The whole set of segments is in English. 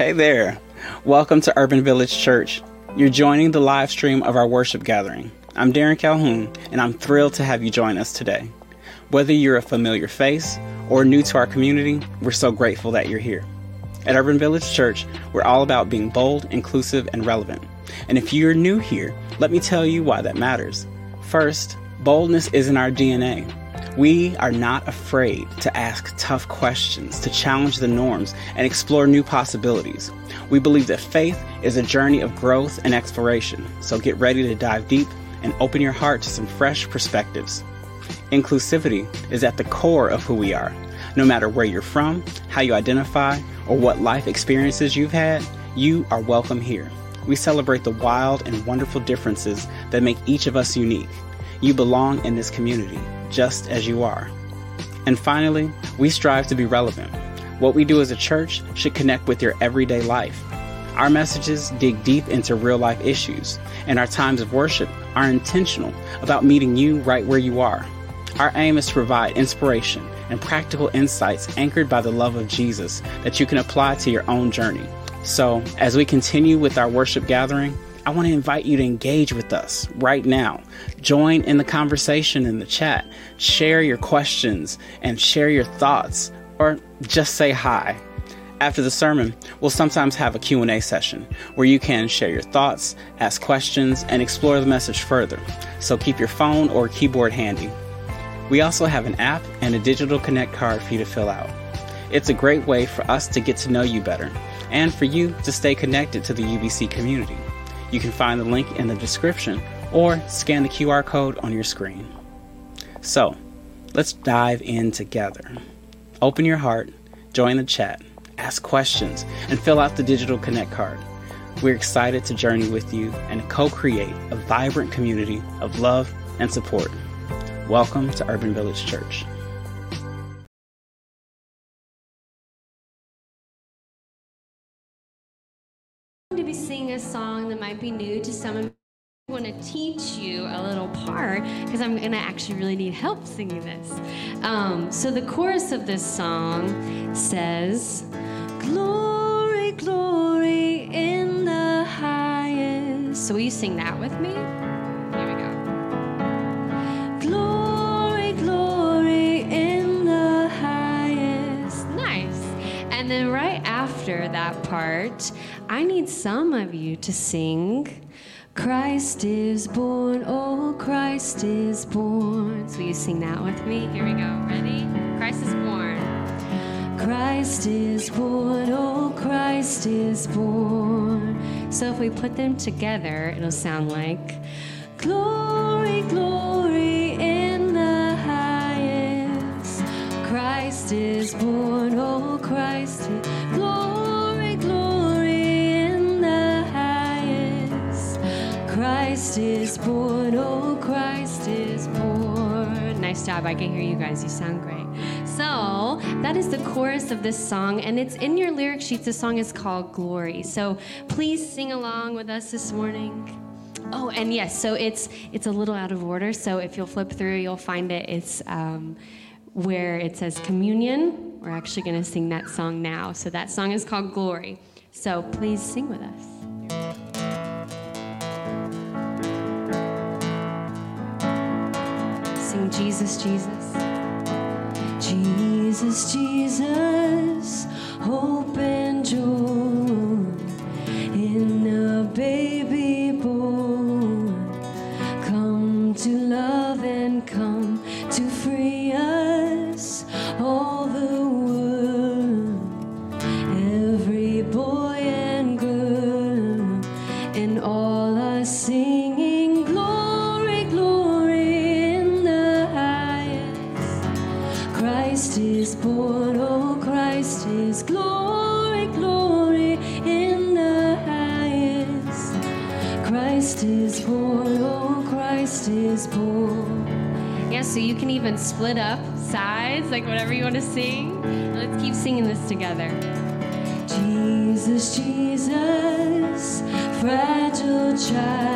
Hey there. Welcome to Urban Village Church. You're joining the live stream of our worship gathering. I'm Darren Calhoun, and I'm thrilled to have you join us today. Whether you're a familiar face or new to our community, we're so grateful that you're here. At Urban Village Church, we're all about being bold, inclusive, and relevant. And if you're new here, let me tell you why that matters. First, boldness isn't our DNA. We are not afraid to ask tough questions, to challenge the norms, and explore new possibilities. We believe that faith is a journey of growth and exploration, so get ready to dive deep and open your heart to some fresh perspectives. Inclusivity is at the core of who we are. No matter where you're from, how you identify, or what life experiences you've had, you are welcome here. We celebrate the wild and wonderful differences that make each of us unique. You belong in this community, just as you are. And finally, we strive to be relevant. What we do as a church should connect with your everyday life. Our messages dig deep into real life issues, and our times of worship are intentional about meeting you right where you are. Our aim is to provide inspiration and practical insights anchored by the love of Jesus that you can apply to your own journey. So, as we continue with our worship gathering, I want to invite you to engage with us right now. Join in the conversation in the chat. Share your questions and share your thoughts or just say hi. After the sermon, we'll sometimes have a Q&A session where you can share your thoughts, ask questions, and explore the message further. So keep your phone or keyboard handy. We also have an app and a digital connect card for you to fill out. It's a great way for us to get to know you better and for you to stay connected to the UVC community. You can find the link in the description or scan the QR code on your screen. So, let's dive in together. Open your heart, join the chat, ask questions, and fill out the digital connect card. We're excited to journey with you and co create a vibrant community of love and support. Welcome to Urban Village Church. That might be new to some of want to teach you a little part because I'm going to actually really need help singing this. Um, so, the chorus of this song says, Glory, glory in the highest. So, will you sing that with me? Here we go. Glory, glory in the highest. Nice. And then, right after that part, I need some of you to sing. Christ is born, oh, Christ is born. So, you sing that with me? Here we go. Ready? Christ is born. Christ is born, oh, Christ is born. So, if we put them together, it'll sound like Glory, glory in the highest. Christ is born, oh, Christ is is born, oh, Christ is born. Nice job. I can hear you guys. You sound great. So, that is the chorus of this song, and it's in your lyric sheets. The song is called Glory. So, please sing along with us this morning. Oh, and yes, so it's it's a little out of order. So if you'll flip through, you'll find it. It's um, where it says communion. We're actually going to sing that song now. So that song is called Glory. So please sing with us. Jesus, Jesus. Jesus, Jesus, hope and joy in a baby born. Come to love and come like whatever you want to sing. Let's keep singing this together. Jesus, Jesus, fragile child,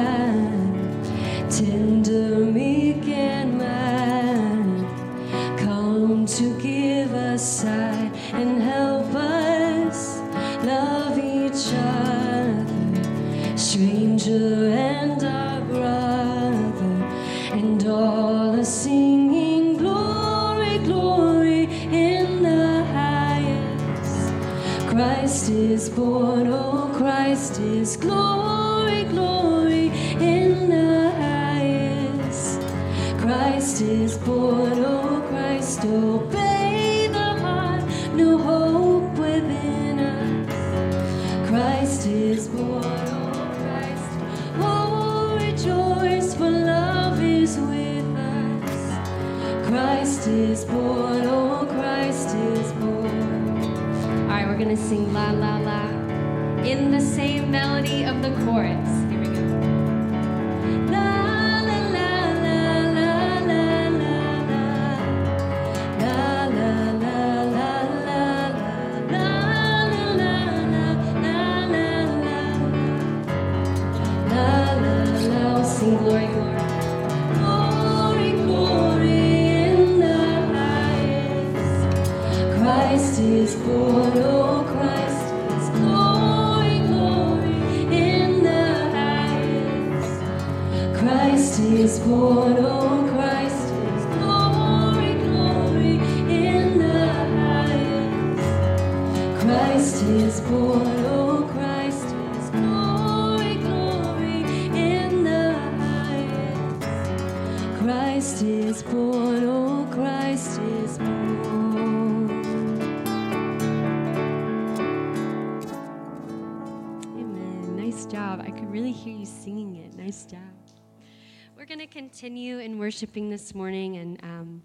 We're going to continue in worshiping this morning and um,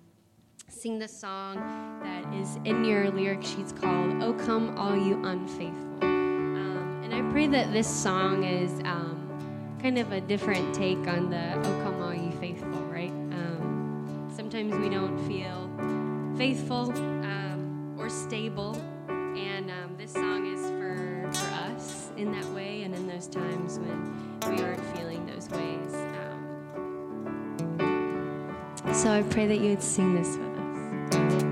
sing the song that is in your lyric sheets called "Oh Come All You Unfaithful." Um, and I pray that this song is um, kind of a different take on the "Oh Come All You Faithful," right? Um, sometimes we don't feel faithful um, or stable, and um, this song is for for us in that way, and in those times when we aren't feeling ways. Um, so I pray that you would sing this with us.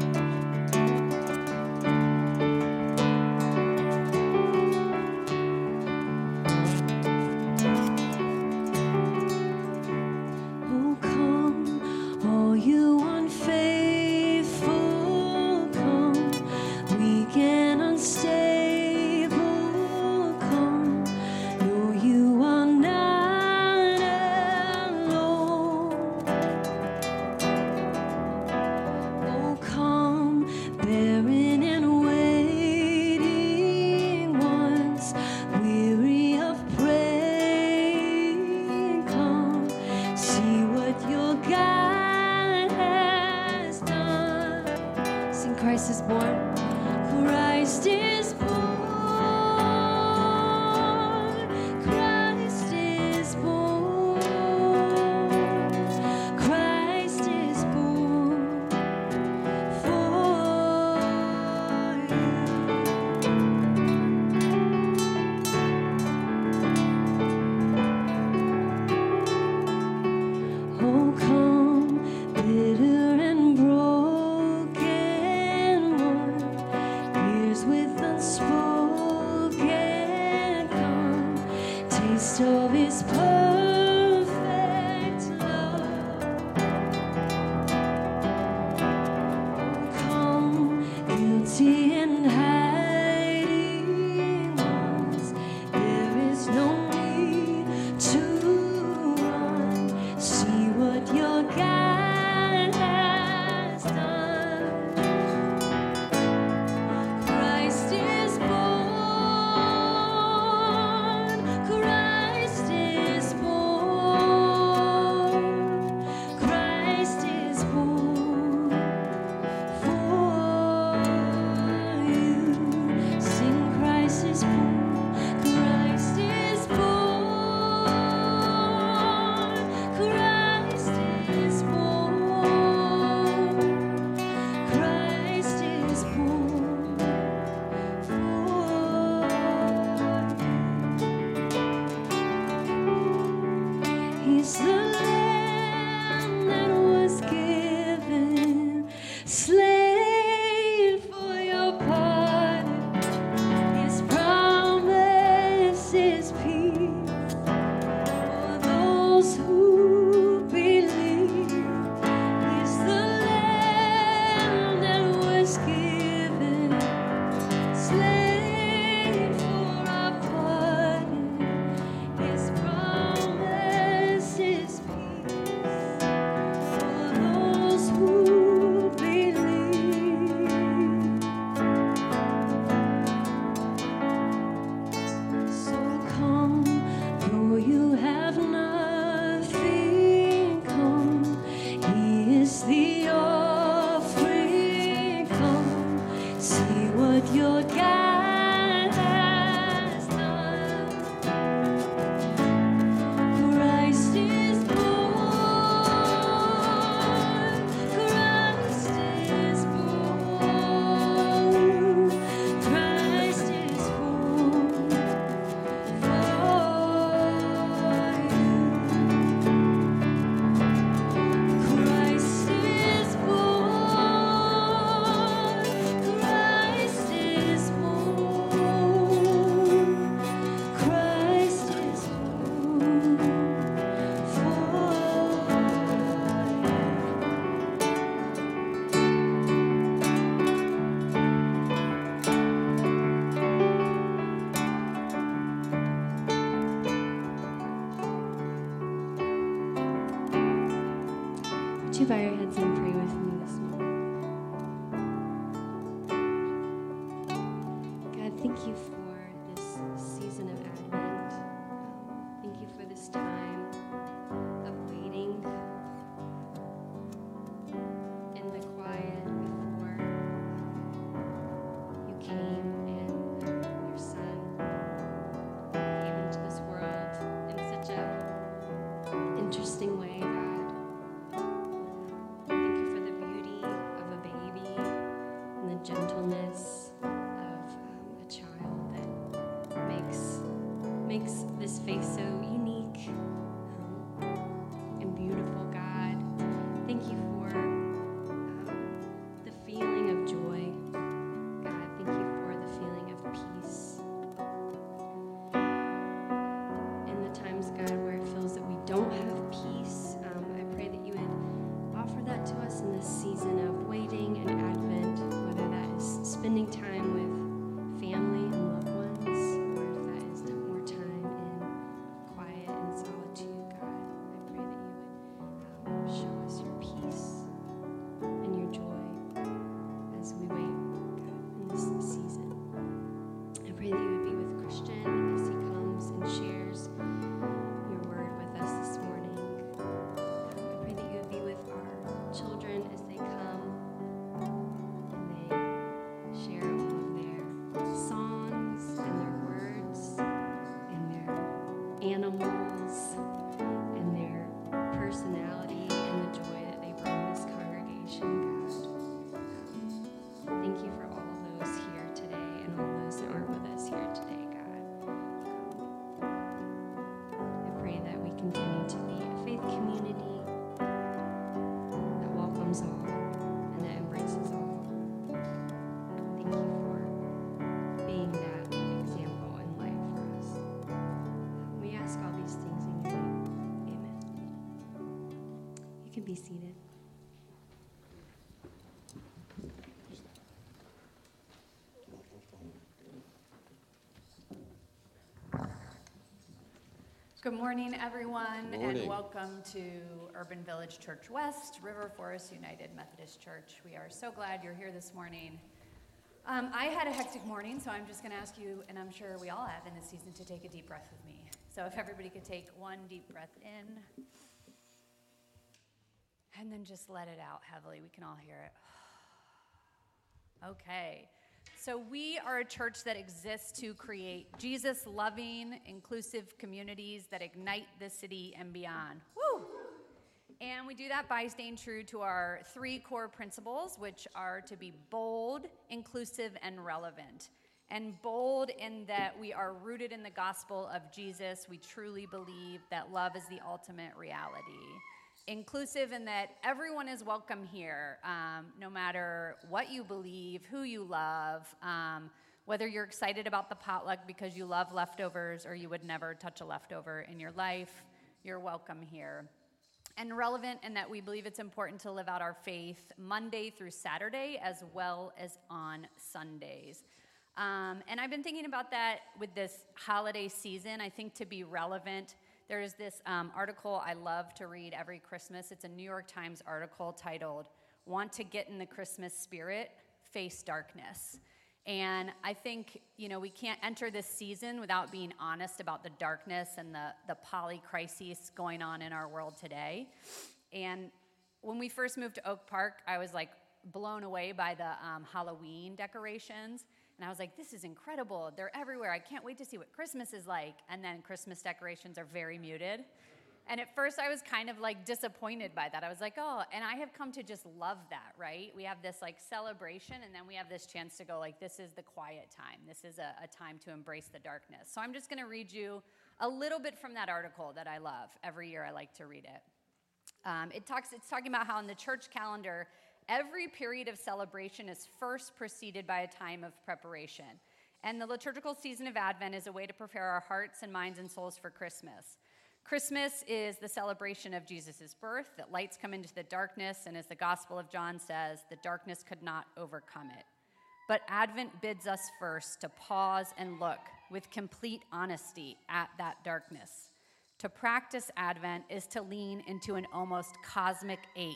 Seated. Good morning, everyone, Good and welcome to Urban Village Church West, River Forest United Methodist Church. We are so glad you're here this morning. Um, I had a hectic morning, so I'm just going to ask you, and I'm sure we all have in this season, to take a deep breath with me. So if everybody could take one deep breath in, and then just let it out heavily. We can all hear it. Okay. So we are a church that exists to create Jesus loving, inclusive communities that ignite the city and beyond. Woo! And we do that by staying true to our three core principles, which are to be bold, inclusive, and relevant. And bold in that we are rooted in the gospel of Jesus. We truly believe that love is the ultimate reality inclusive in that everyone is welcome here, um, no matter what you believe, who you love, um, whether you're excited about the potluck because you love leftovers or you would never touch a leftover in your life, you're welcome here. And relevant in that we believe it's important to live out our faith Monday through Saturday as well as on Sundays. Um, and I've been thinking about that with this holiday season. I think to be relevant, there's this um, article I love to read every Christmas. It's a New York Times article titled, Want to Get in the Christmas Spirit? Face Darkness. And I think, you know, we can't enter this season without being honest about the darkness and the, the poly crises going on in our world today. And when we first moved to Oak Park, I was like blown away by the um, Halloween decorations. And I was like, this is incredible. They're everywhere. I can't wait to see what Christmas is like. And then Christmas decorations are very muted. And at first, I was kind of like disappointed by that. I was like, oh, and I have come to just love that, right? We have this like celebration, and then we have this chance to go, like, this is the quiet time. This is a, a time to embrace the darkness. So I'm just going to read you a little bit from that article that I love. Every year, I like to read it. Um, it talks, it's talking about how in the church calendar, every period of celebration is first preceded by a time of preparation. And the liturgical season of Advent is a way to prepare our hearts and minds and souls for Christmas. Christmas is the celebration of Jesus' birth, that lights come into the darkness, and as the Gospel of John says, the darkness could not overcome it. But Advent bids us first to pause and look with complete honesty at that darkness. To practice Advent is to lean into an almost cosmic ache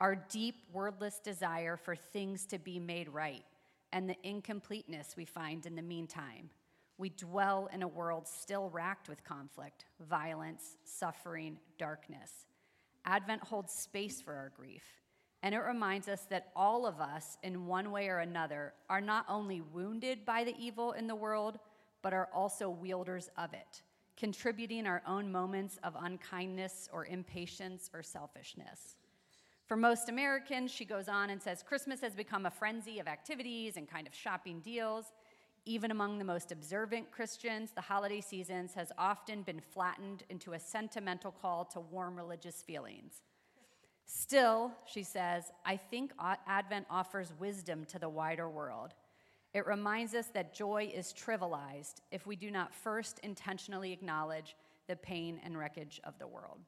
our deep, wordless desire for things to be made right, and the incompleteness we find in the meantime. We dwell in a world still racked with conflict, violence, suffering, darkness. Advent holds space for our grief, and it reminds us that all of us, in one way or another, are not only wounded by the evil in the world, but are also wielders of it, contributing our own moments of unkindness or impatience or selfishness. For most Americans, she goes on and says Christmas has become a frenzy of activities and kind of shopping deals. Even among the most observant Christians, the holiday seasons has often been flattened into a sentimental call to warm religious feelings. Still, she says, I think Advent offers wisdom to the wider world. It reminds us that joy is trivialized if we do not first intentionally acknowledge the pain and wreckage of the world.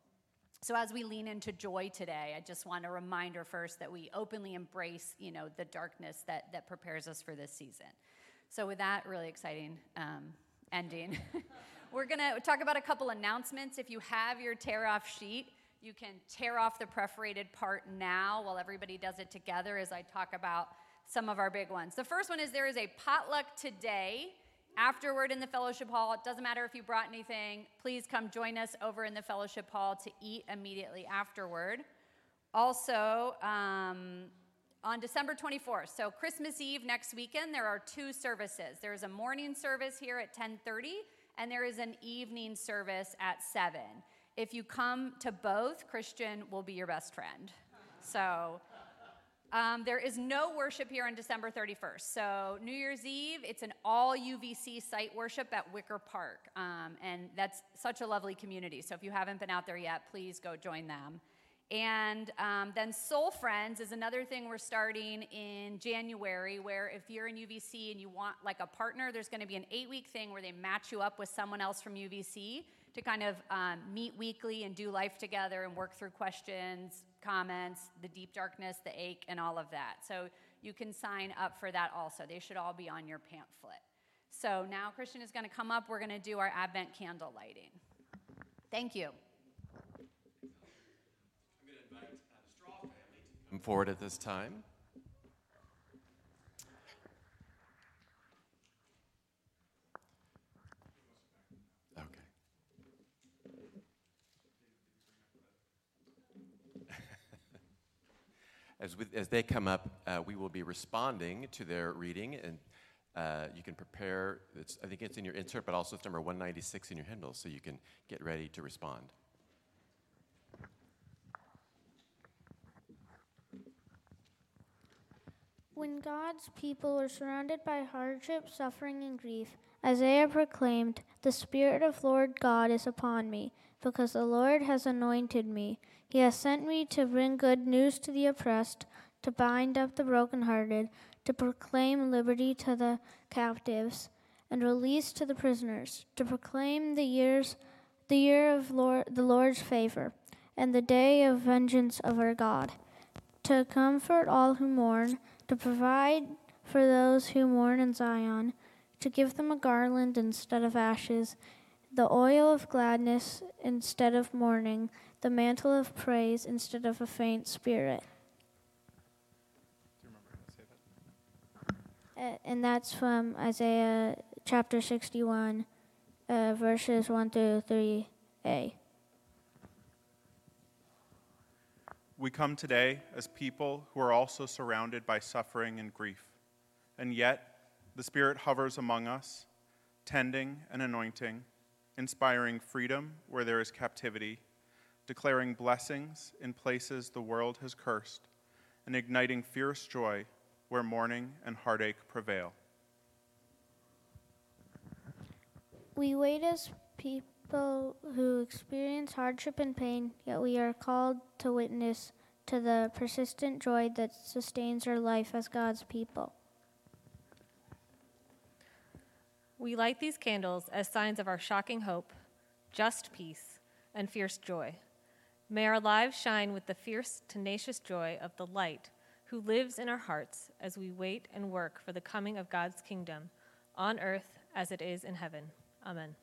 So as we lean into joy today, I just want a reminder first that we openly embrace, you know, the darkness that that prepares us for this season. So with that really exciting um, ending, we're gonna talk about a couple announcements. If you have your tear off sheet, you can tear off the perforated part now while everybody does it together as I talk about some of our big ones. The first one is there is a potluck today afterward in the fellowship hall. It doesn't matter if you brought anything, please come join us over in the fellowship hall to eat immediately afterward. Also, um, on December 24th, so Christmas Eve next weekend, there are two services. There is a morning service here at 10:30, and there is an evening service at 7. If you come to both, Christian will be your best friend. So um, there is no worship here on December 31st. So, New Year's Eve, it's an all UVC site worship at Wicker Park. Um, and that's such a lovely community. So, if you haven't been out there yet, please go join them. And um, then Soul Friends is another thing we're starting in January, where if you're in UVC and you want like a partner, there's going to be an eight week thing where they match you up with someone else from UVC to kind of um, meet weekly and do life together and work through questions, comments, the deep darkness, the ache, and all of that. So you can sign up for that also. They should all be on your pamphlet. So now Christian is going to come up. We're going to do our Advent candle lighting. Thank you. I'm going to invite uh, the Straw family to come forward at this time. As, we, as they come up, uh, we will be responding to their reading, and uh, you can prepare. I think it's in your insert, but also it's number 196 in your hymnal, so you can get ready to respond. When God's people were surrounded by hardship, suffering, and grief, Isaiah proclaimed, The Spirit of Lord God is upon me, because the Lord has anointed me. He has sent me to bring good news to the oppressed, to bind up the brokenhearted, to proclaim liberty to the captives, and release to the prisoners, to proclaim the years the year of Lord, the Lord's favor, and the day of vengeance of our God, to comfort all who mourn, to provide for those who mourn in Zion, to give them a garland instead of ashes, the oil of gladness instead of mourning, the mantle of praise instead of a faint spirit. Uh, and that's from Isaiah chapter 61, uh, verses 1 through 3a. We come today as people who are also surrounded by suffering and grief, and yet the Spirit hovers among us, tending and anointing, inspiring freedom where there is captivity declaring blessings in places the world has cursed, and igniting fierce joy where mourning and heartache prevail. We wait as people who experience hardship and pain, yet we are called to witness to the persistent joy that sustains our life as God's people. We light these candles as signs of our shocking hope, just peace, and fierce joy. May our lives shine with the fierce, tenacious joy of the light who lives in our hearts as we wait and work for the coming of God's kingdom on earth as it is in heaven. Amen.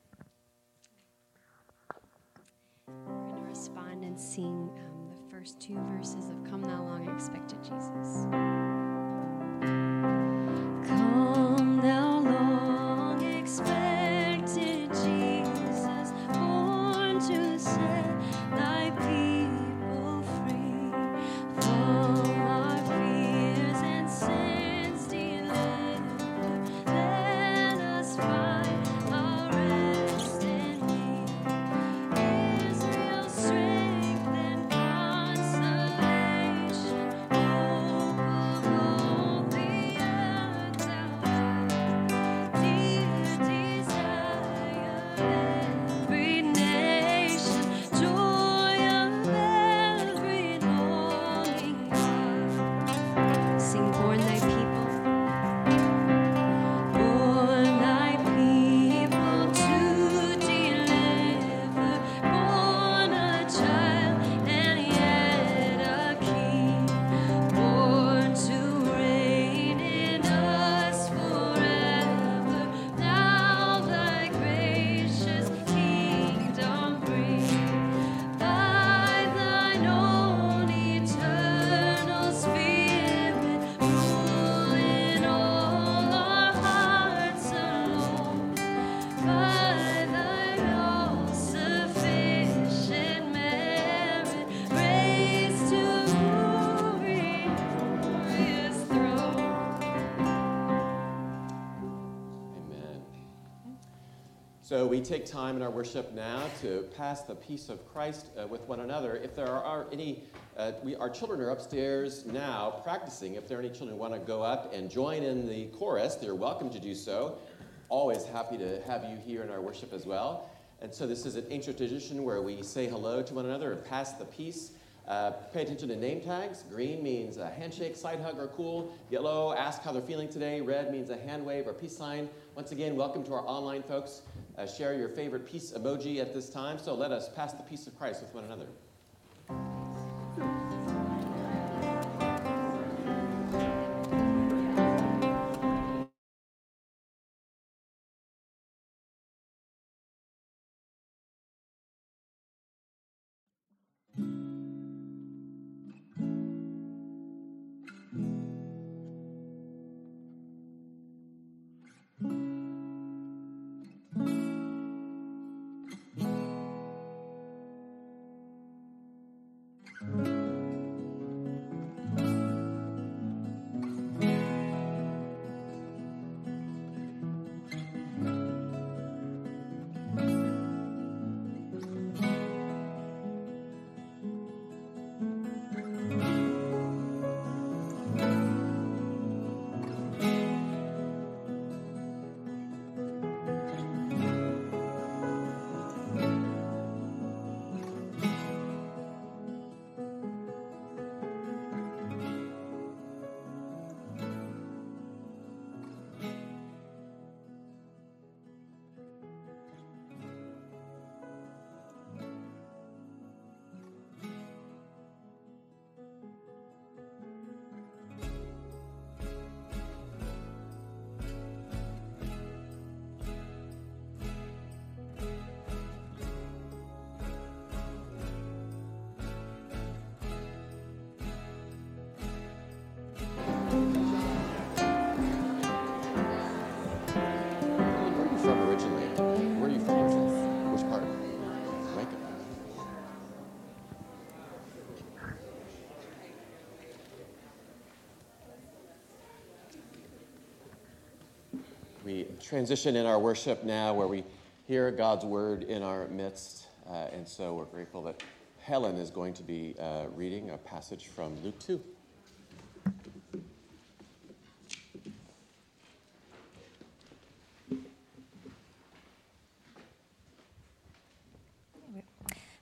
We're going to respond and sing um, the first. two verses of Come Thou Long Expected Jesus. So we take time in our worship now to pass the peace of Christ uh, with one another. If there are any, uh, we, our children are upstairs now practicing. If there are any children who want to go up and join in the chorus, they're welcome to do so. Always happy to have you here in our worship as well. And so this is an ancient tradition where we say hello to one another and pass the peace. Uh, pay attention to name tags. Green means a handshake, side hug, or cool. Yellow, ask how they're feeling today. Red means a hand wave or peace sign. Once again, welcome to our online folks. Uh, share your favorite peace emoji at this time. So let us pass the peace of Christ with one another. Transition in our worship now where we hear God's word in our midst. Uh, and so we're grateful that Helen is going to be uh, reading a passage from Luke 2.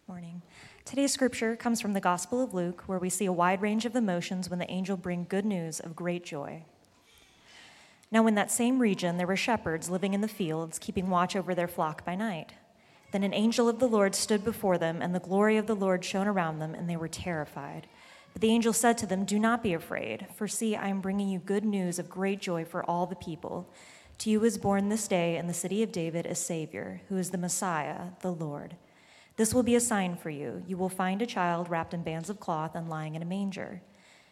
Morning. Today's scripture comes from the Gospel of Luke, where we see a wide range of emotions when the angel bring good news of great joy. Now, in that same region, there were shepherds living in the fields, keeping watch over their flock by night. Then an angel of the Lord stood before them, and the glory of the Lord shone around them, and they were terrified. But the angel said to them, Do not be afraid, for see, I am bringing you good news of great joy for all the people. To you is born this day in the city of David a Savior, who is the Messiah, the Lord. This will be a sign for you. You will find a child wrapped in bands of cloth and lying in a manger.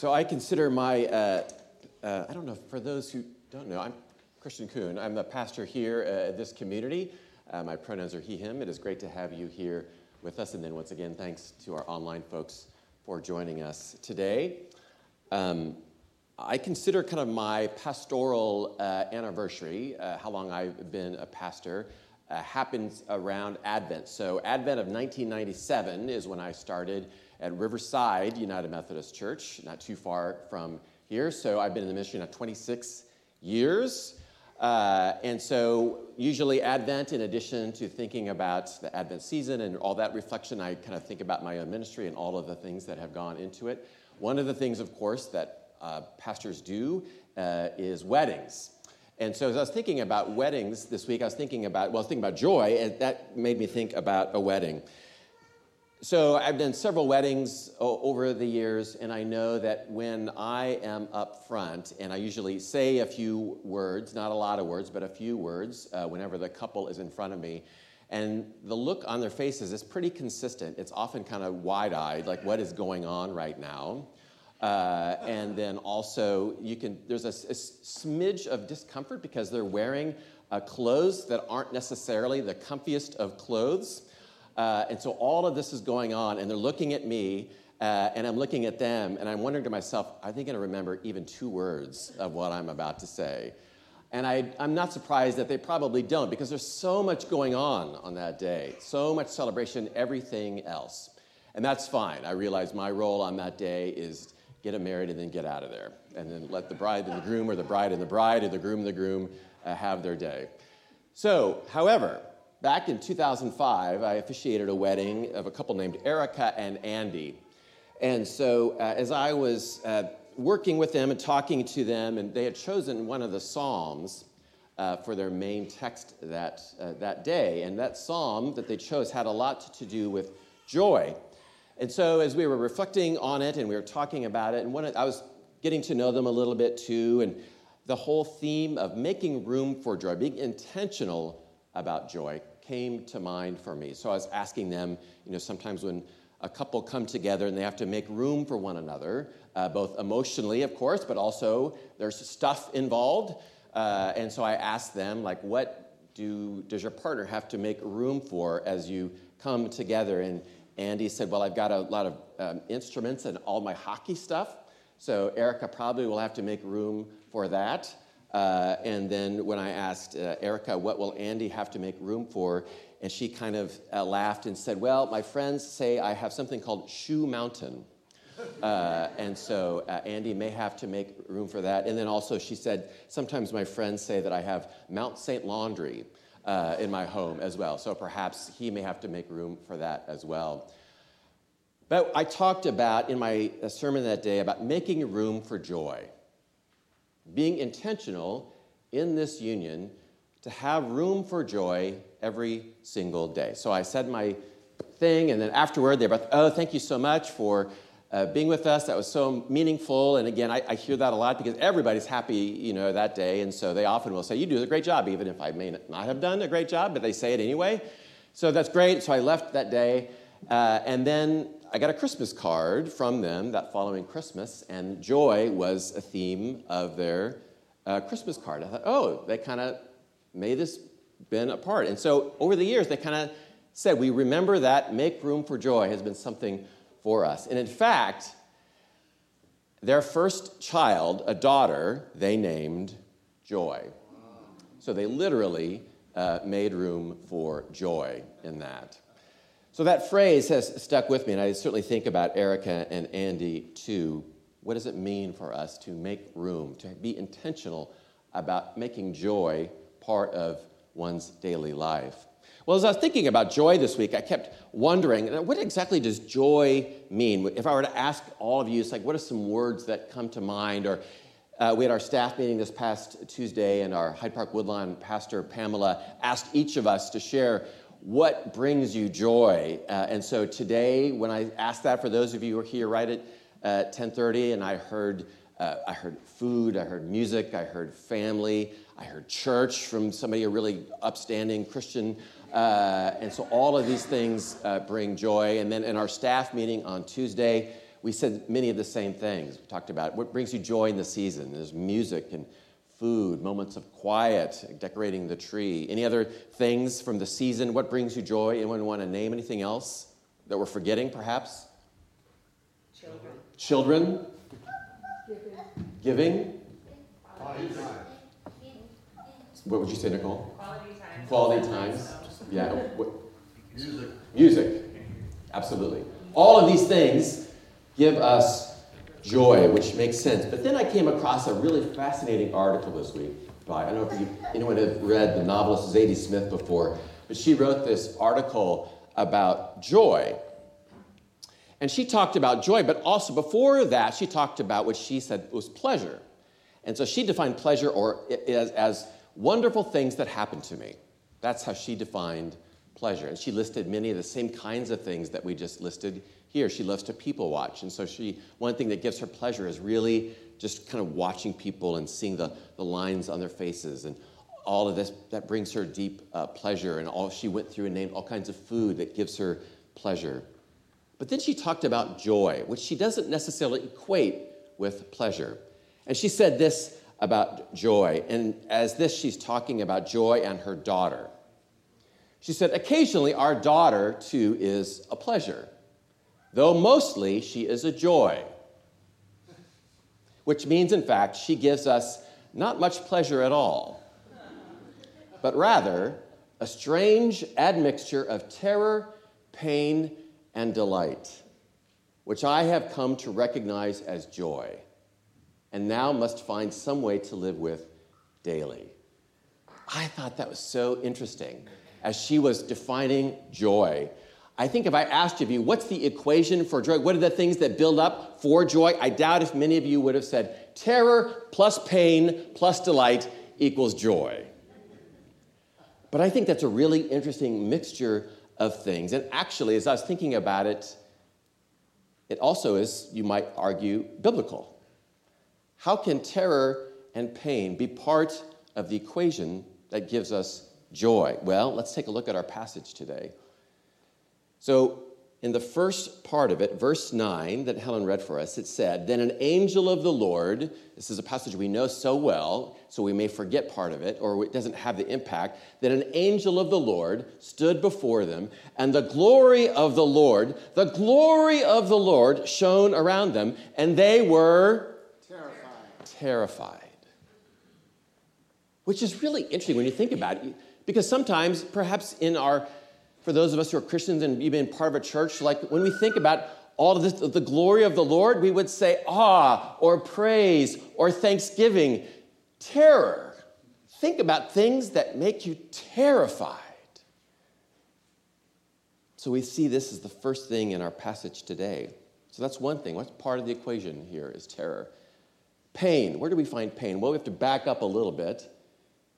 So I consider my, uh, uh, I don't know, for those who don't know, I'm Christian Coon. I'm the pastor here uh, at this community. Uh, my pronouns are he, him. It is great to have you here with us. And then once again, thanks to our online folks for joining us today. Um, I consider kind of my pastoral uh, anniversary, uh, how long I've been a pastor, happens around Advent. So, Advent of 1997 is when I started at Riverside United Methodist Church, not too far from here. So I've been in the ministry now 26 years. Uh, and so, usually, Advent, in addition to thinking about the Advent season and all that reflection, I kind of think about my own ministry and all of the things that have gone into it. One of the things, of course, that uh, pastors do uh, is weddings. And so, as I was thinking about weddings this week, I was thinking about, well, I was thinking about joy, and that made me think about a wedding. So I've done several weddings over the years, and I know that when I am up front, and I usually say a few words, not a lot of words, but a few words, uh, whenever the couple is in front of me, and the look on their faces is pretty consistent. It's often kind of wide eyed, like what is going on right now. Uh, and then also, you can, there's a, a smidge of discomfort because they're wearing uh, clothes that aren't necessarily the comfiest of clothes. Uh, and so all of this is going on, and they're looking at me, uh, and I'm looking at them, and I'm wondering to myself, are they going to remember even two words of what I'm about to say? And I, am not surprised that they probably don't, because there's so much going on on that day, so much celebration, everything else. And that's fine. I realize my role on that day is get them married and then get out of there, and then let the bride and the groom, or the bride and the bride, or the groom and the groom uh, have their day. So, however, Back in 2005, I officiated a wedding of a couple named Erica and Andy. And so, uh, as I was uh, working with them and talking to them, and they had chosen one of the Psalms uh, for their main text that, uh, that day. And that Psalm that they chose had a lot to do with joy. And so, as we were reflecting on it and we were talking about it, and one, I was getting to know them a little bit too, and the whole theme of making room for joy, being intentional about joy came to mind for me. So I was asking them, you know, sometimes when a couple come together and they have to make room for one another, uh, both emotionally, of course, but also there's stuff involved. Uh, and so I asked them, like, what do, does your partner have to make room for as you come together? And Andy said, well, I've got a lot of um, instruments and all my hockey stuff. So Erica probably will have to make room for that. Uh, and then when I asked uh, Erica, what will Andy have to make room for? And she kind of uh, laughed and said, Well, my friends say I have something called Shoe Mountain. Uh, and so uh, Andy may have to make room for that. And then also she said, Sometimes my friends say that I have Mount St. Laundry uh, in my home as well. So perhaps he may have to make room for that as well. But I talked about in my sermon that day about making room for joy being intentional in this union to have room for joy every single day. So I said my thing, and then afterward, they both, oh, thank you so much for uh, being with us. That was so meaningful. And again, I, I, hear that a lot because everybody's happy, you know, that day. And so they often will say, you do a great job, even if I may not have done a great job, but they say it anyway. So that's great. So I left that day. Uh, and then I got a Christmas card from them that following Christmas, and joy was a theme of their uh, Christmas card. I thought, oh, they kind of made this been a part. And so over the years, they kind of said, we remember that make room for joy has been something for us. And in fact, their first child, a daughter, they named Joy. So they literally uh, made room for joy in that. So that phrase has stuck with me, and I certainly think about Erica and Andy too. What does it mean for us to make room, to be intentional about making joy part of one's daily life? Well, as I was thinking about joy this week, I kept wondering what exactly does joy mean? If I were to ask all of you, it's like, what are some words that come to mind? Or uh, we had our staff meeting this past Tuesday, and our Hyde Park Woodlawn pastor, Pamela, asked each of us to share what brings you joy. Uh, and so today, when I asked that for those of you who are here right at uh, 10:30, and I heard, uh, I heard food, I heard music, I heard family, I heard church from somebody a really upstanding Christian uh, and so all of these things uh, bring joy. And then in our staff meeting on Tuesday, we said many of the same things. We talked about what brings you joy in the season. There's music and food, moments of quiet, decorating the tree. Any other things from the season? What brings you joy? Anyone want to name anything else that we're forgetting, perhaps? Children. Children? Giving. Giving? What would you say, Nicole? Quality time. Quality times. Yeah. What? Music. Music. Absolutely. All of these things give us joy, which makes sense. But then I came across a really fascinating article this week by, I don't know if you, anyone have read the novelist Zadie Smith before, but she wrote this article about joy. And she talked about joy, but also before that, she talked about what she said was pleasure. And so she defined pleasure or as, as wonderful things that happen to me. That's how she defined pleasure. And she listed many of the same kinds of things that we just listed here. She loves to people watch. And so she one thing that gives her pleasure is really just kind of watching people and seeing the, the lines on their faces and all of this that brings her deep uh, pleasure and all she went through and named all kinds of food that gives her pleasure but then she talked about joy which she doesn't necessarily equate with pleasure and she said this about joy. And as this, she's talking about joy and her daughter. She said, Occasionally, our daughter, too, is a pleasure, though mostly she is a joy. Which means, in fact, she gives us not much pleasure at all, but rather a strange admixture of terror, pain, and delight, which I have come to recognize as joy and now must find some way to live with daily. I thought that was so interesting as she was defining joy. I think if I asked of you, what's the equation for joy? What are the things that build up for joy? I doubt if many of you would have said terror plus pain plus delight equals joy. But I think that's a really interesting mixture of things. And actually, as I was thinking about it, it also is, you might argue, biblical. How can terror and pain be part of the equation that gives us joy? Well, let's take a look at our passage today. So, in the first part of it, verse 9 that Helen read for us, it said, Then an angel of the Lord, this is a passage we know so well, so we may forget part of it, or it doesn't have the impact. That an angel of the Lord stood before them, and the glory of the Lord, the glory of the Lord shone around them, and they were terrified. terrified. Which is really interesting when you think about it, because sometimes, perhaps in our, for those of us who are Christians and been part of a church, like when we think about all of this, the glory of the Lord, we would say awe or praise or thanksgiving, terror. Think about things that make you terrified. So we see this as the first thing in our passage today. So that's one thing. What's part of the equation here is terror. Pain. Where do we find pain? Well, we have to back up a little bit.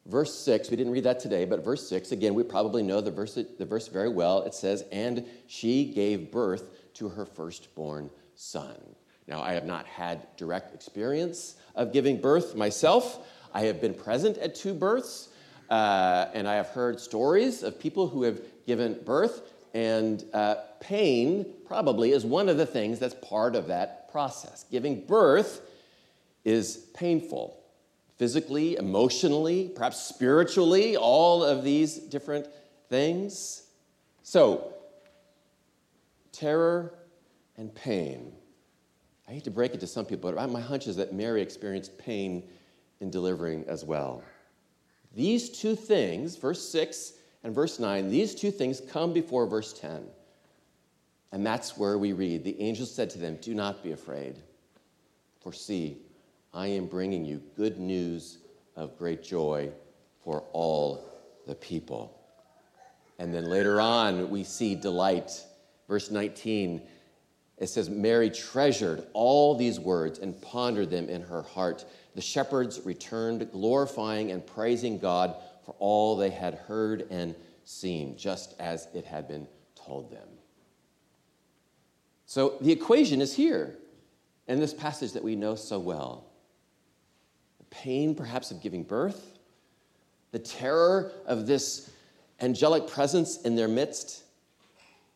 Verse 6, we didn't read that today, but verse 6, again, we probably know the verse, the verse very well. It says, And she gave birth to her firstborn son. Now, I have not had direct experience of giving birth myself. I have been present at two births, uh, and I have heard stories of people who have given birth, and uh, pain probably is one of the things that's part of that process. Giving birth is painful physically, emotionally, perhaps spiritually, all of these different things. So, terror and pain. I hate to break it to some people, but my hunch is that Mary experienced pain in delivering as well. These two things, verse 6 and verse 9, these two things come before verse 10. And that's where we read The angel said to them, Do not be afraid, for see, I am bringing you good news of great joy for all the people. And then later on, we see delight. Verse 19, it says, Mary treasured all these words and pondered them in her heart. The shepherds returned, glorifying and praising God for all they had heard and seen, just as it had been told them. So the equation is here in this passage that we know so well. Pain, perhaps, of giving birth, the terror of this angelic presence in their midst,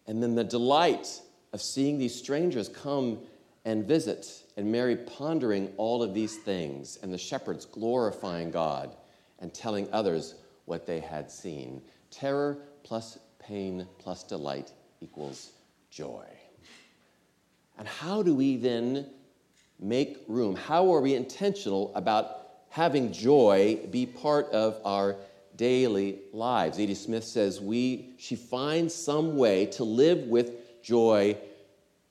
and then the delight of seeing these strangers come and visit, and Mary pondering all of these things, and the shepherds glorifying God and telling others what they had seen. Terror plus pain plus delight equals joy. And how do we then make room? How are we intentional about having joy be part of our daily lives? Zadie Smith says we she finds some way to live with joy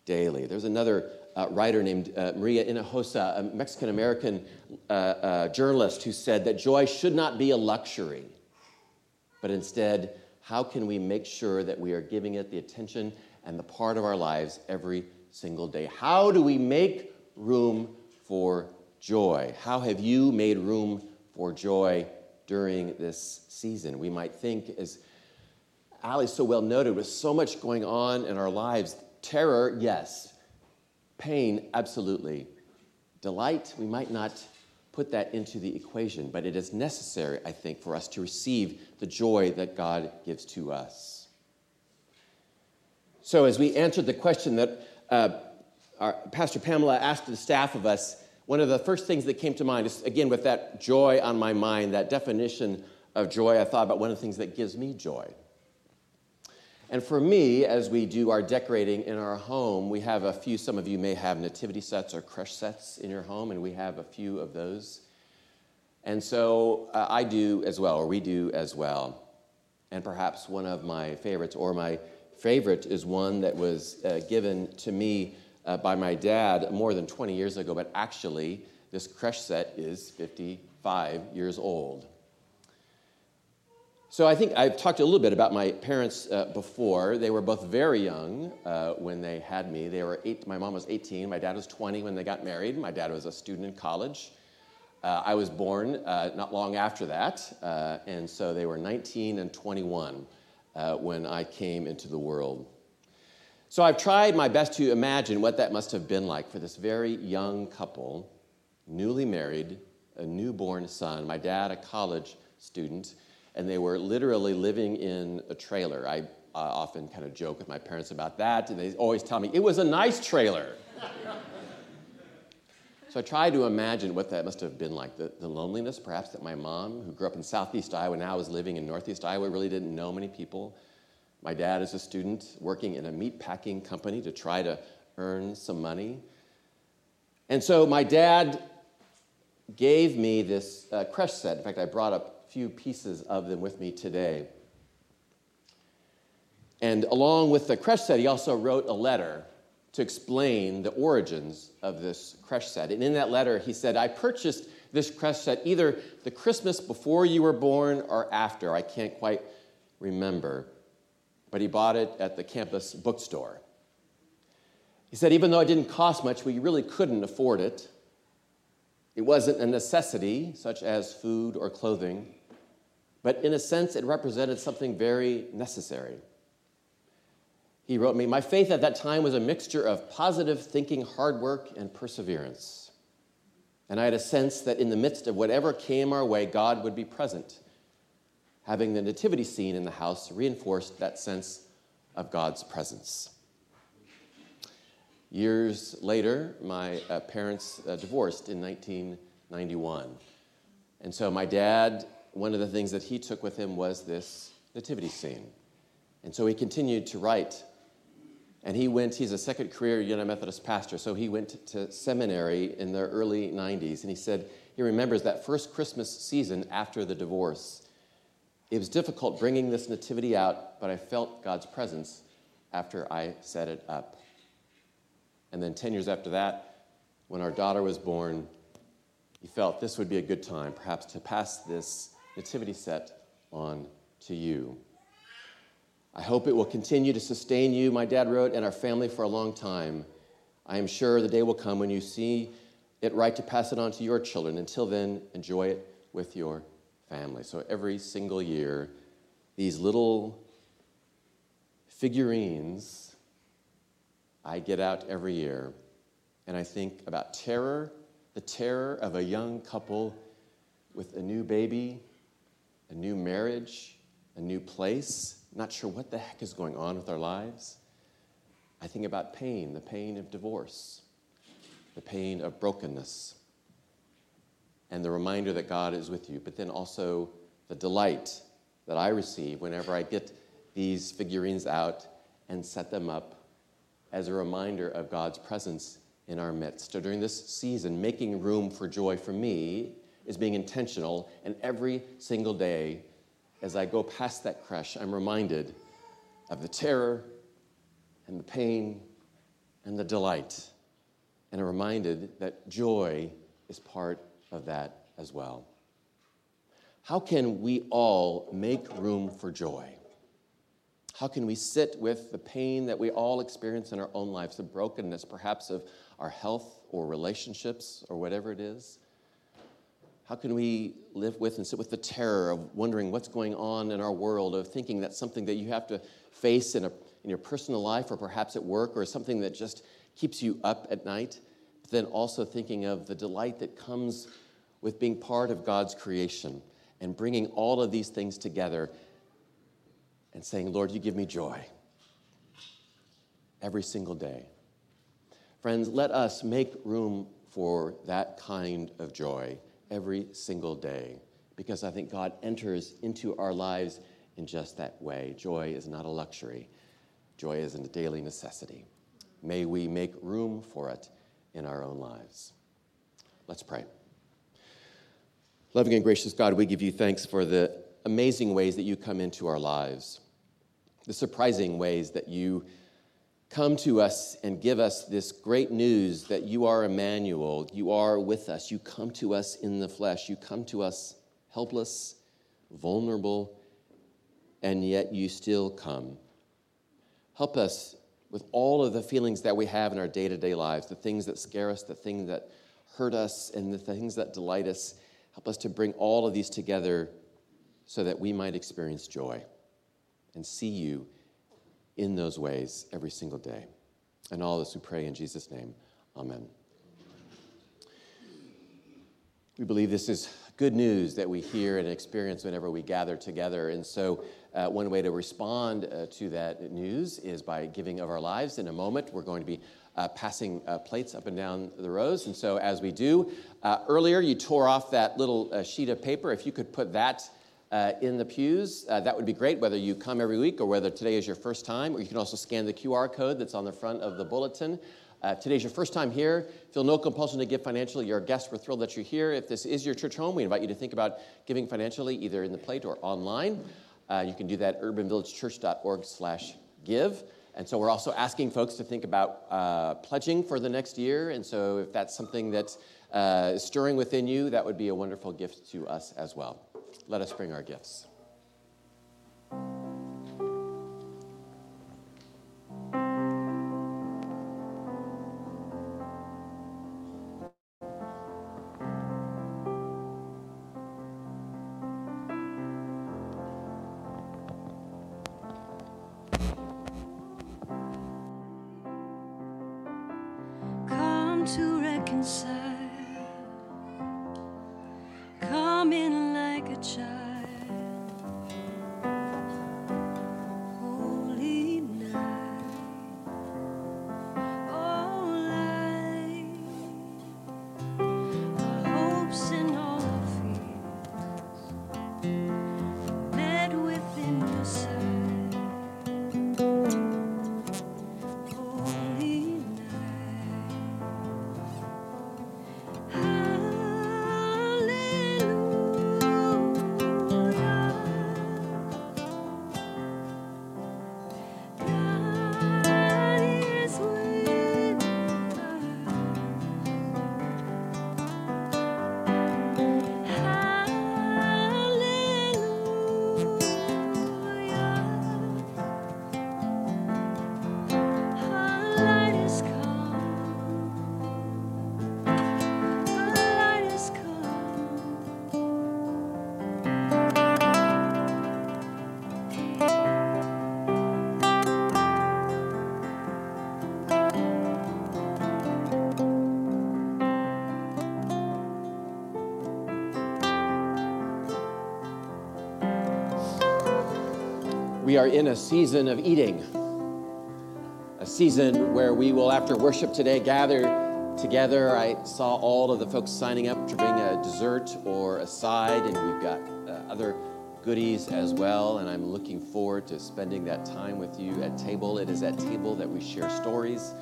daily. There's another uh, writer named uh, Maria Hinojosa, a Mexican American uh, uh, journalist, who said that joy should not be a luxury, but instead, how can we make sure that we are giving it the attention and the part of our lives every single day? How do we make room for joy? How have you made room for joy during this season? We might think, as Ali so well noted, with so much going on in our lives, terror, yes. Pain, absolutely. Delight, we might not put that into the equation, but it is necessary, I think, for us to receive the joy that God gives to us. So, as we answered the question that uh, our, Pastor Pamela asked the staff of us, one of the first things that came to mind is, again, with that joy on my mind, that definition of joy, I thought about one of the things that gives me joy. And for me, as we do our decorating in our home, we have a few, some of you may have nativity sets or creche sets in your home, and we have a few of those. And so uh, I do as well, or we do as well. And perhaps one of my favorites, or my favorite, is one that was uh, given to me uh, by my dad more than 20 years ago, but actually, this creche set is 55 years old. So I think I've talked a little bit about my parents uh, before. They were both very young uh, when they had me. They were eight. My mom was 18. My dad was 20 when they got married. My dad was a student in college. Uh, I was born uh, not long after that, uh, and so they were 19 and 21 uh, when I came into the world. So I've tried my best to imagine what that must have been like for this very young couple, newly married, a newborn son. My dad, a college student and they were literally living in a trailer. I uh, often kind of joke with my parents about that, and they always tell me, it was a nice trailer. so I try to imagine what that must have been like the, the loneliness, perhaps, that my mom, who grew up in southeast Iowa, now is living in northeast Iowa, really didn't know many people. My dad is a student working in a meat packing company to try to earn some money. And so my dad gave me this uh, creche set. In fact, I brought up few pieces of them with me today. And along with the creche set, he also wrote a letter to explain the origins of this creche set. And in that letter, he said, I purchased this creche set either the Christmas before you were born or after. I can't quite remember. But he bought it at the campus bookstore. He said, even though it didn't cost much, we really couldn't afford it. It wasn't a necessity, such as food or clothing but in a sense, it represented something very necessary. He wrote me, My faith at that time was a mixture of positive thinking, hard work, and perseverance. And I had a sense that in the midst of whatever came our way, God would be present. Having the nativity scene in the house reinforced that sense of God's presence. Years later, my uh, parents uh, divorced in 1991. And so my dad one of the things that he took with him was this nativity scene. And so he continued to write. And he went, he's a second career United Methodist pastor, so he went to seminary in the early 90s. And he said he remembers that first Christmas season after the divorce. It was difficult bringing this nativity out, but I felt God's presence after I set it up. And then 10 years after that, when our daughter was born, he felt this would be a good time, perhaps, to pass this nativity set on to you. I hope it will continue to sustain you, my dad wrote, and our family for a long time. I am sure the day will come when you see it right to pass it on to your children. Until then, enjoy it with your family. So every single year, these little figurines I get out every year, and I think about terror, the terror of a young couple with a new baby, a new marriage, a new place, not sure what the heck is going on with our lives. I think about pain, the pain of divorce, the pain of brokenness, and the reminder that God is with you, but then also the delight that I receive whenever I get these figurines out and set them up as a reminder of God's presence in our midst. So during this season, making room for joy for me is being intentional, and every single day as I go past that creche, I'm reminded of the terror and the pain and the delight, and I'm reminded that joy is part of that as well. How can we all make room for joy? How can we sit with the pain that we all experience in our own lives, the brokenness perhaps of our health or relationships or whatever it is? How can we live with and sit with the terror of wondering what's going on in our world, of thinking that's something that you have to face in, a, in your personal life or perhaps at work, or something that just keeps you up at night? But then also thinking of the delight that comes with being part of God's creation and bringing all of these things together and saying, Lord, you give me joy every single day. Friends, let us make room for that kind of joy every single day because I think God enters into our lives in just that way. Joy is not a luxury, joy is a daily necessity. May we make room for it in our own lives. Let's pray. Loving and gracious God, we give you thanks for the amazing ways that you come into our lives, the surprising ways that you come to us and give us this great news that you are Emmanuel, you are with us, you come to us in the flesh, you come to us helpless, vulnerable, and yet you still come. Help us with all of the feelings that we have in our day to day lives, the things that scare us, the things that hurt us, and the things that delight us. Help us to bring all of these together so that we might experience joy and see you in those ways every single day. And all this we pray in Jesus' name. Amen. We believe this is good news that we hear and experience whenever we gather together. And so, uh, one way to respond uh, to that news is by giving of our lives. In a moment, we're going to be uh, passing uh, plates up and down the rows. And so, as we do, uh, earlier you tore off that little uh, sheet of paper. If you could put that uh, in the pews. Uh, that would be great, whether you come every week or whether today is your first time, or you can also scan the QR code that's on the front of the bulletin. Uh, today's your first time here. Feel no compulsion to give financially. You're a guest. We're thrilled that you're here. If this is your church home, we invite you to think about giving financially, either in the plate or online. You can do that at urbanvillagechurch.org/give. And so we're also asking folks to think about uh, pledging for the next year. And so if that's something that's uh, stirring within you, that would be a wonderful gift to us as well. Let us bring our gifts. We are in a season of eating, a season where we will, after worship today, gather together. I saw all of the folks signing up to bring a dessert or a side, and we've got uh, other goodies as well. And I'm looking forward to spending that time with you at table. It is at table that we share stories.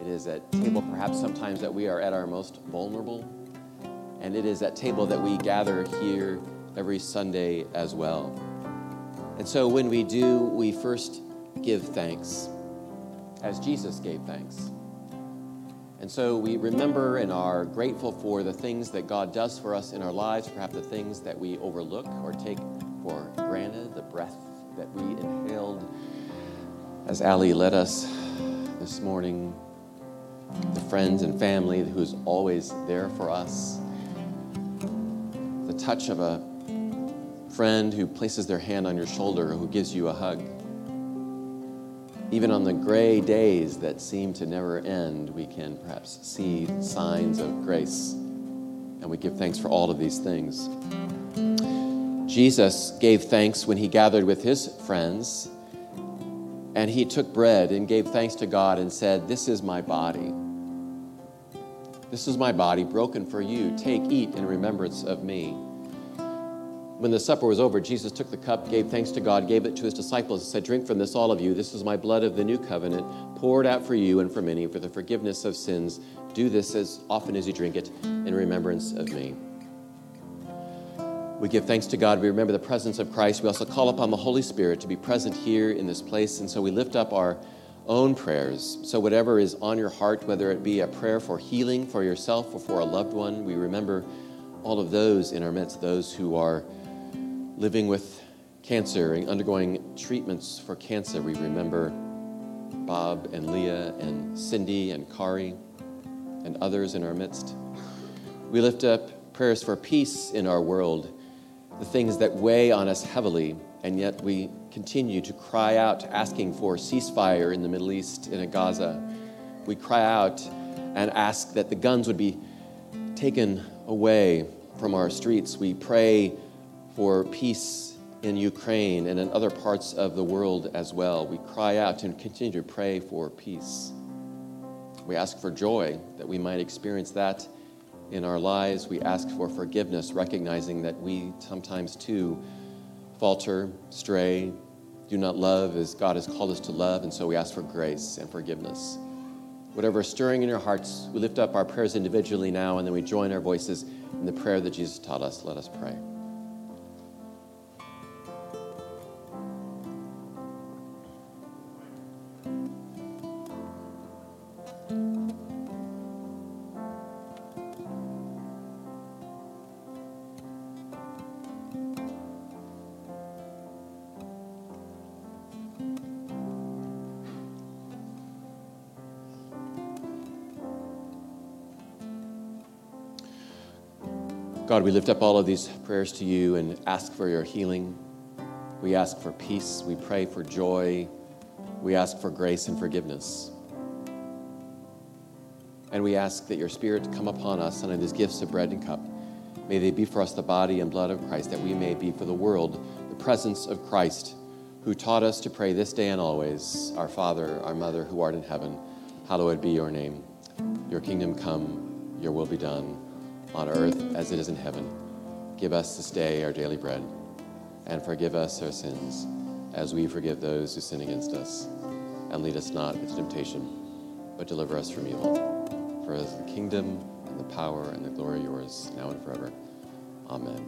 It is at table, perhaps sometimes, that we are at our most vulnerable. And it is at table that we gather here every Sunday as well. And so when we do, we first give thanks as Jesus gave thanks. And so we remember and are grateful for the things that God does for us in our lives, perhaps the things that we overlook or take for granted, the breath that we inhaled as Ali led us this morning, the friends and family who's always there for us, the touch of a friend who places their hand on your shoulder, or who gives you a hug. Even on the gray days that seem to never end, we can perhaps see signs of grace. And we give thanks for all of these things. Jesus gave thanks when he gathered with his friends, and he took bread and gave thanks to God and said, This is my body. This is my body broken for you. Take, eat in remembrance of me. When the supper was over, Jesus took the cup, gave thanks to God, gave it to his disciples, and said, Drink from this, all of you. This is my blood of the new covenant, poured out for you and for many for the forgiveness of sins. Do this as often as you drink it in remembrance of me. We give thanks to God. We remember the presence of Christ. We also call upon the Holy Spirit to be present here in this place. And so we lift up our own prayers. So, whatever is on your heart, whether it be a prayer for healing for yourself or for a loved one, we remember all of those in our midst, those who are living with cancer and undergoing treatments for cancer. We remember Bob and Leah and Cindy and Kari and others in our midst. We lift up prayers for peace in our world, the things that weigh on us heavily, and yet we continue to cry out, asking for ceasefire in the Middle East, in Gaza. We cry out and ask that the guns would be taken away from our streets. We pray for peace in Ukraine and in other parts of the world as well. We cry out and continue to pray for peace. We ask for joy, that we might experience that in our lives. We ask for forgiveness, recognizing that we sometimes too falter, stray, do not love as God has called us to love, and so we ask for grace and forgiveness. Whatever is stirring in your hearts, we lift up our prayers individually now, and then we join our voices in the prayer that Jesus taught us. Let us pray. God, we lift up all of these prayers to you and ask for your healing. We ask for peace. We pray for joy. We ask for grace and forgiveness. And we ask that your Spirit come upon us and in these gifts of bread and cup. May they be for us the body and blood of Christ, that we may be for the world the presence of Christ, who taught us to pray this day and always Our Father, our Mother, who art in heaven, hallowed be your name. Your kingdom come, your will be done on earth as it is in heaven. Give us this day our daily bread, and forgive us our sins as we forgive those who sin against us. And lead us not into temptation, but deliver us from evil. For as the kingdom, and the power, and the glory are yours, now and forever. Amen.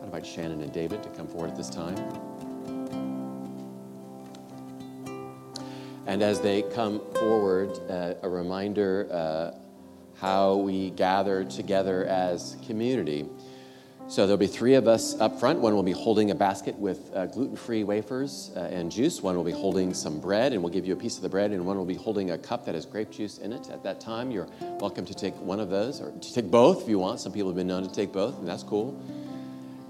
I invite Shannon and David to come forward at this time. And as they come forward, uh, a reminder. Uh, how we gather together as community. So there'll be three of us up front. One will be holding a basket with uh, gluten-free wafers uh, and juice. One will be holding some bread, and we'll give you a piece of the bread. And one will be holding a cup that has grape juice in it. At that time, you're welcome to take one of those, or to take both if you want. Some people have been known to take both, and that's cool.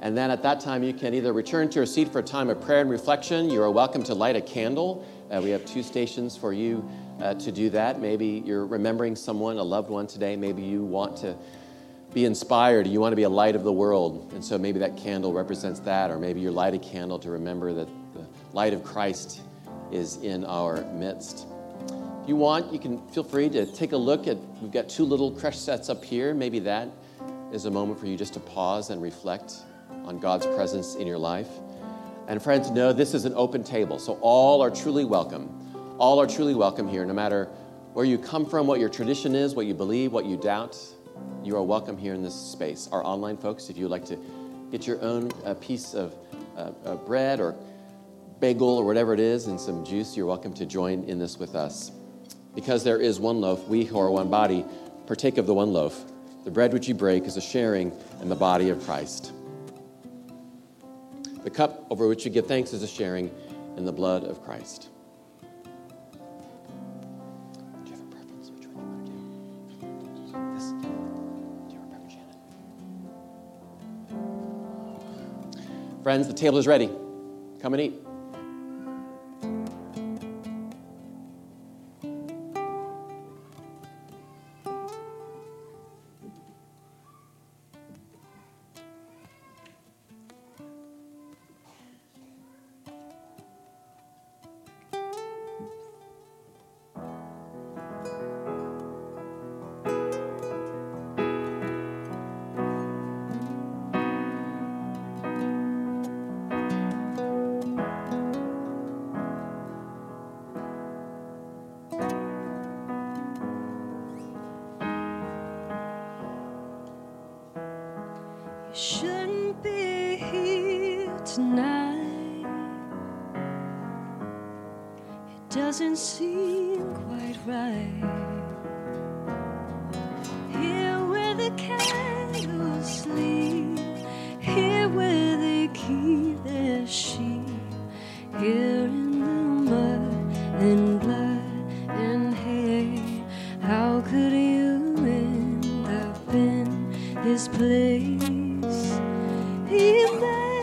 And then at that time, you can either return to your seat for a time of prayer and reflection. You are welcome to light a candle. Uh, we have two stations for you uh, to do that. Maybe you're remembering someone, a loved one today. Maybe you want to be inspired. You want to be a light of the world. And so maybe that candle represents that, or maybe you light a candle to remember that the light of Christ is in our midst. If you want, you can feel free to take a look at, we've got two little creche sets up here. Maybe that is a moment for you just to pause and reflect on God's presence in your life. And friends, know this is an open table, so all are truly welcome. All are truly welcome here, no matter where you come from, what your tradition is, what you believe, what you doubt. You are welcome here in this space. Our online folks, if you would like to get your own uh, piece of uh, uh, bread or bagel or whatever it is and some juice, you're welcome to join in this with us. Because there is one loaf, we who are one body partake of the one loaf. The bread which you break is a sharing in the body of Christ. The cup over which you give thanks is a sharing in the blood of Christ. Friends, the table is ready. Come and eat. This place? Emmanuel,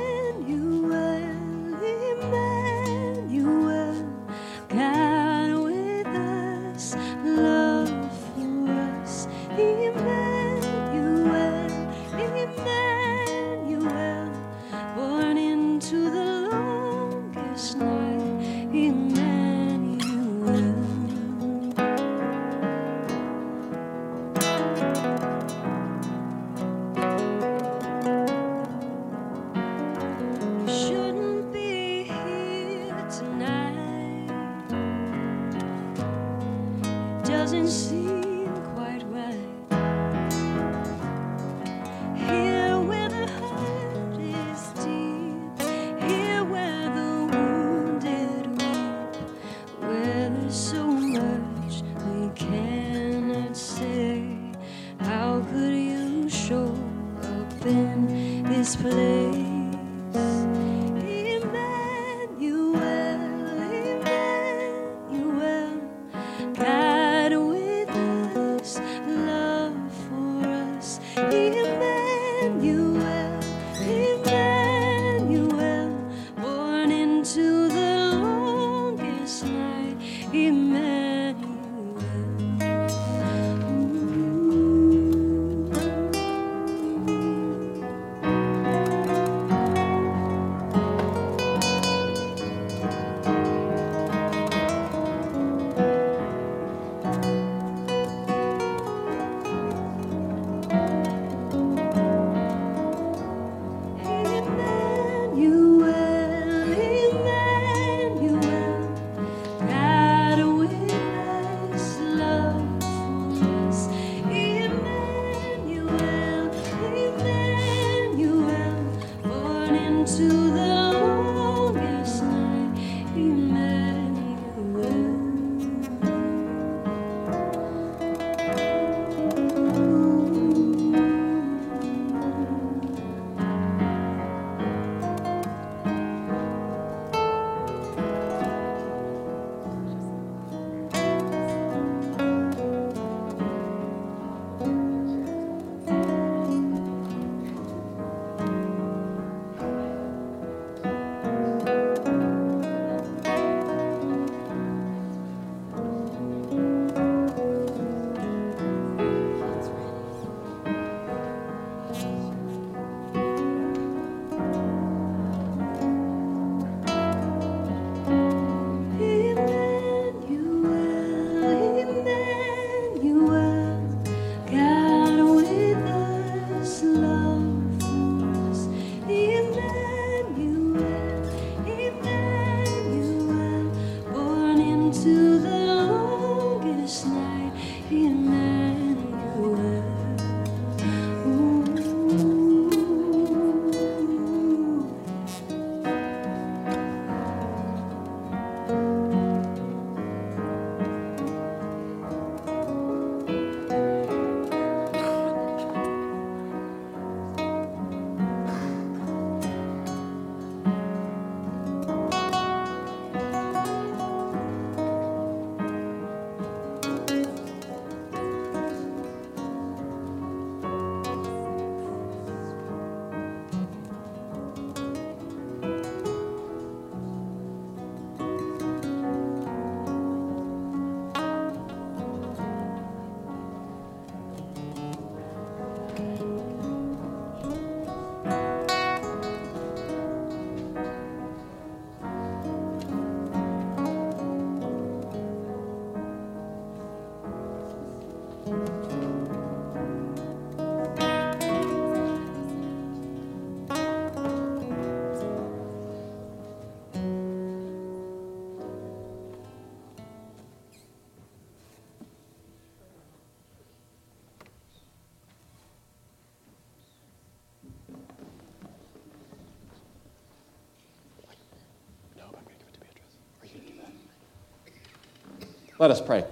Let us pray.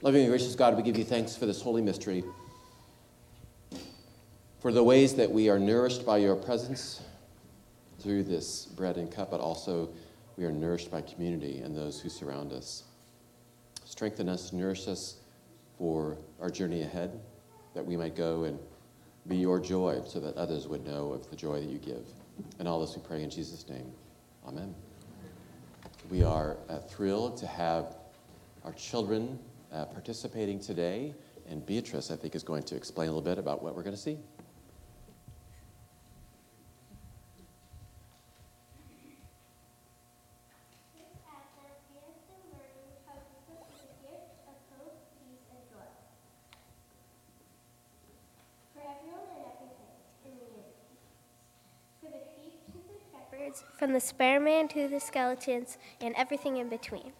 Loving and gracious God, we give you thanks for this holy mystery, for the ways that we are nourished by your presence through this bread and cup, but also we are nourished by community and those who surround us. Strengthen us, nourish us for our journey ahead, that we might go and be your joy so that others would know of the joy that you give. And all this we pray in Jesus' name. Amen. We are uh, thrilled to have our children uh, participating today, and Beatrice, I think, is going to explain a little bit about what we're going to see. from the Spider-Man to the skeletons and everything in between.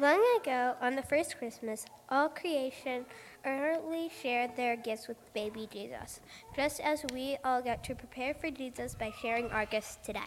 Long ago, on the first Christmas, all creation earnestly shared their gifts with baby Jesus, just as we all get to prepare for Jesus by sharing our gifts today.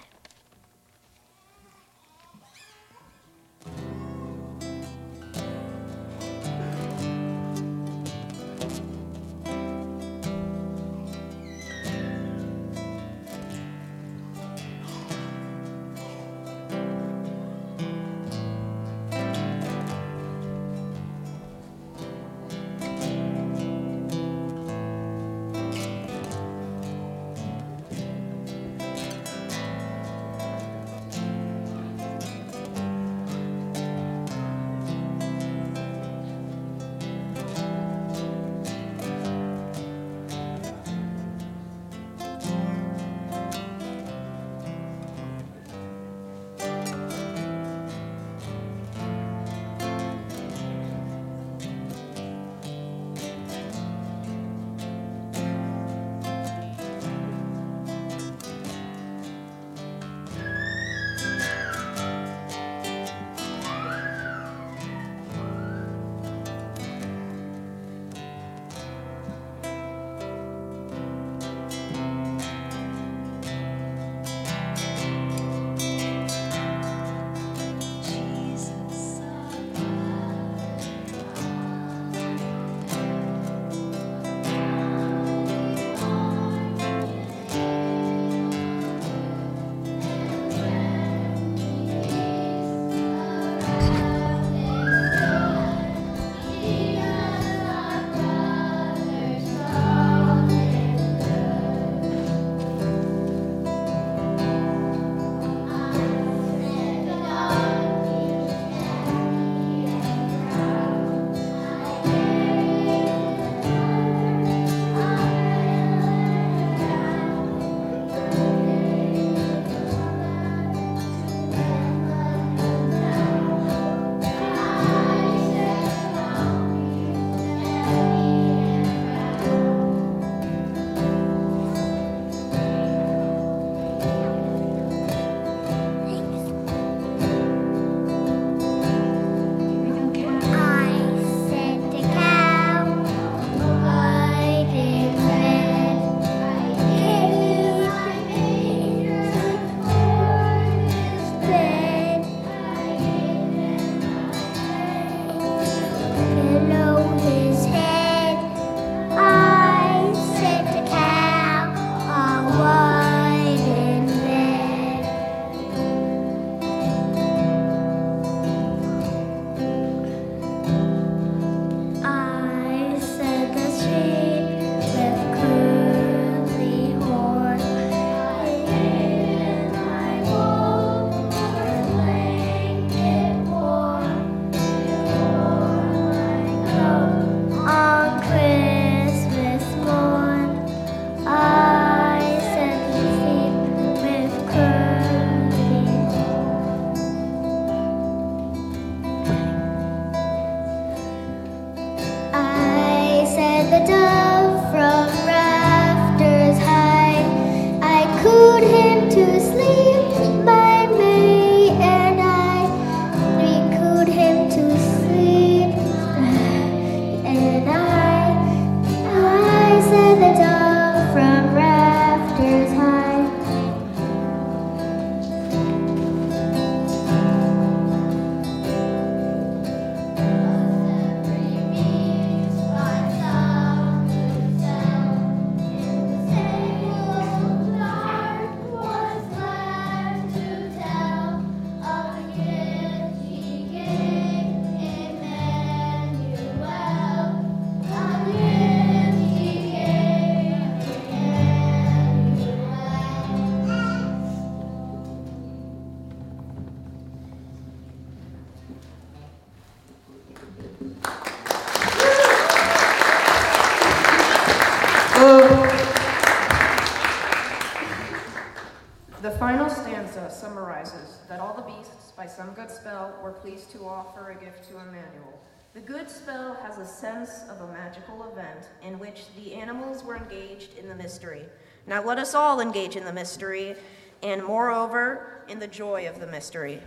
By some good spell, were pleased to offer a gift to Emmanuel. The good spell has a sense of a magical event in which the animals were engaged in the mystery. Now let us all engage in the mystery, and moreover, in the joy of the mystery.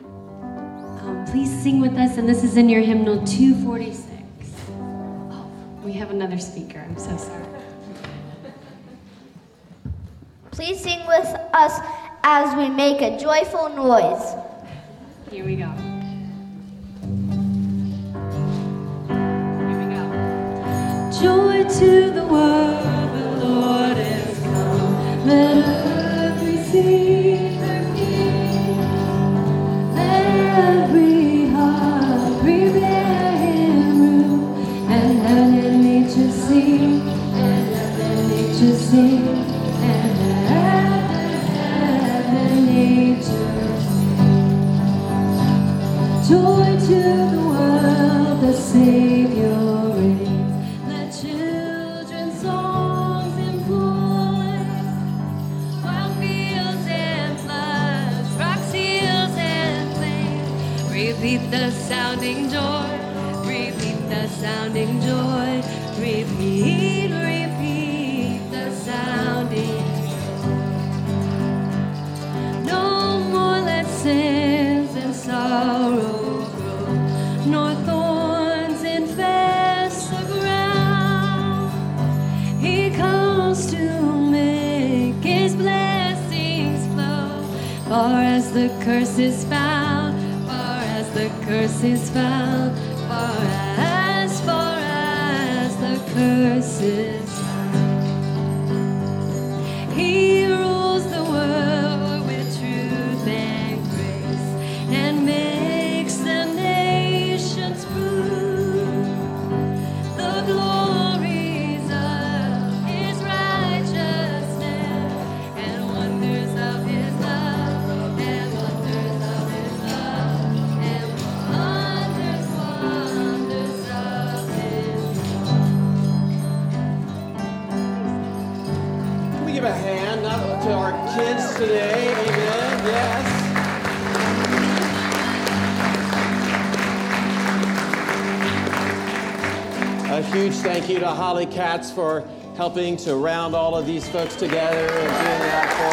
Um, please sing with us, and this is in your hymnal 246. Oh, we have another speaker. I'm so sorry. Please sing with us as we make a joyful noise. Here we go. Here we go. Joy to the world, the Lord is come. Let earth receive her King. Let every heart prepare Him room, and let nature sing, and let nature sing, the curse is found, far as the curse is found, far as, far as the curse is huge thank you to Holly Katz for helping to round all of these folks together and doing that for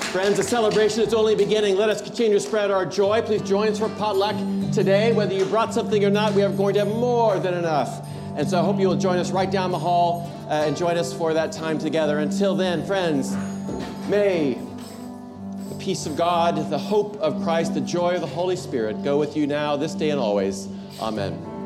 us. Friends, the celebration is only beginning. Let us continue to spread our joy. Please join us for potluck today. Whether you brought something or not, we are going to have more than enough. And so I hope you will join us right down the hall uh, and join us for that time together. Until then, friends, may peace of God, the hope of Christ, the joy of the Holy Spirit go with you now, this day, and always. Amen.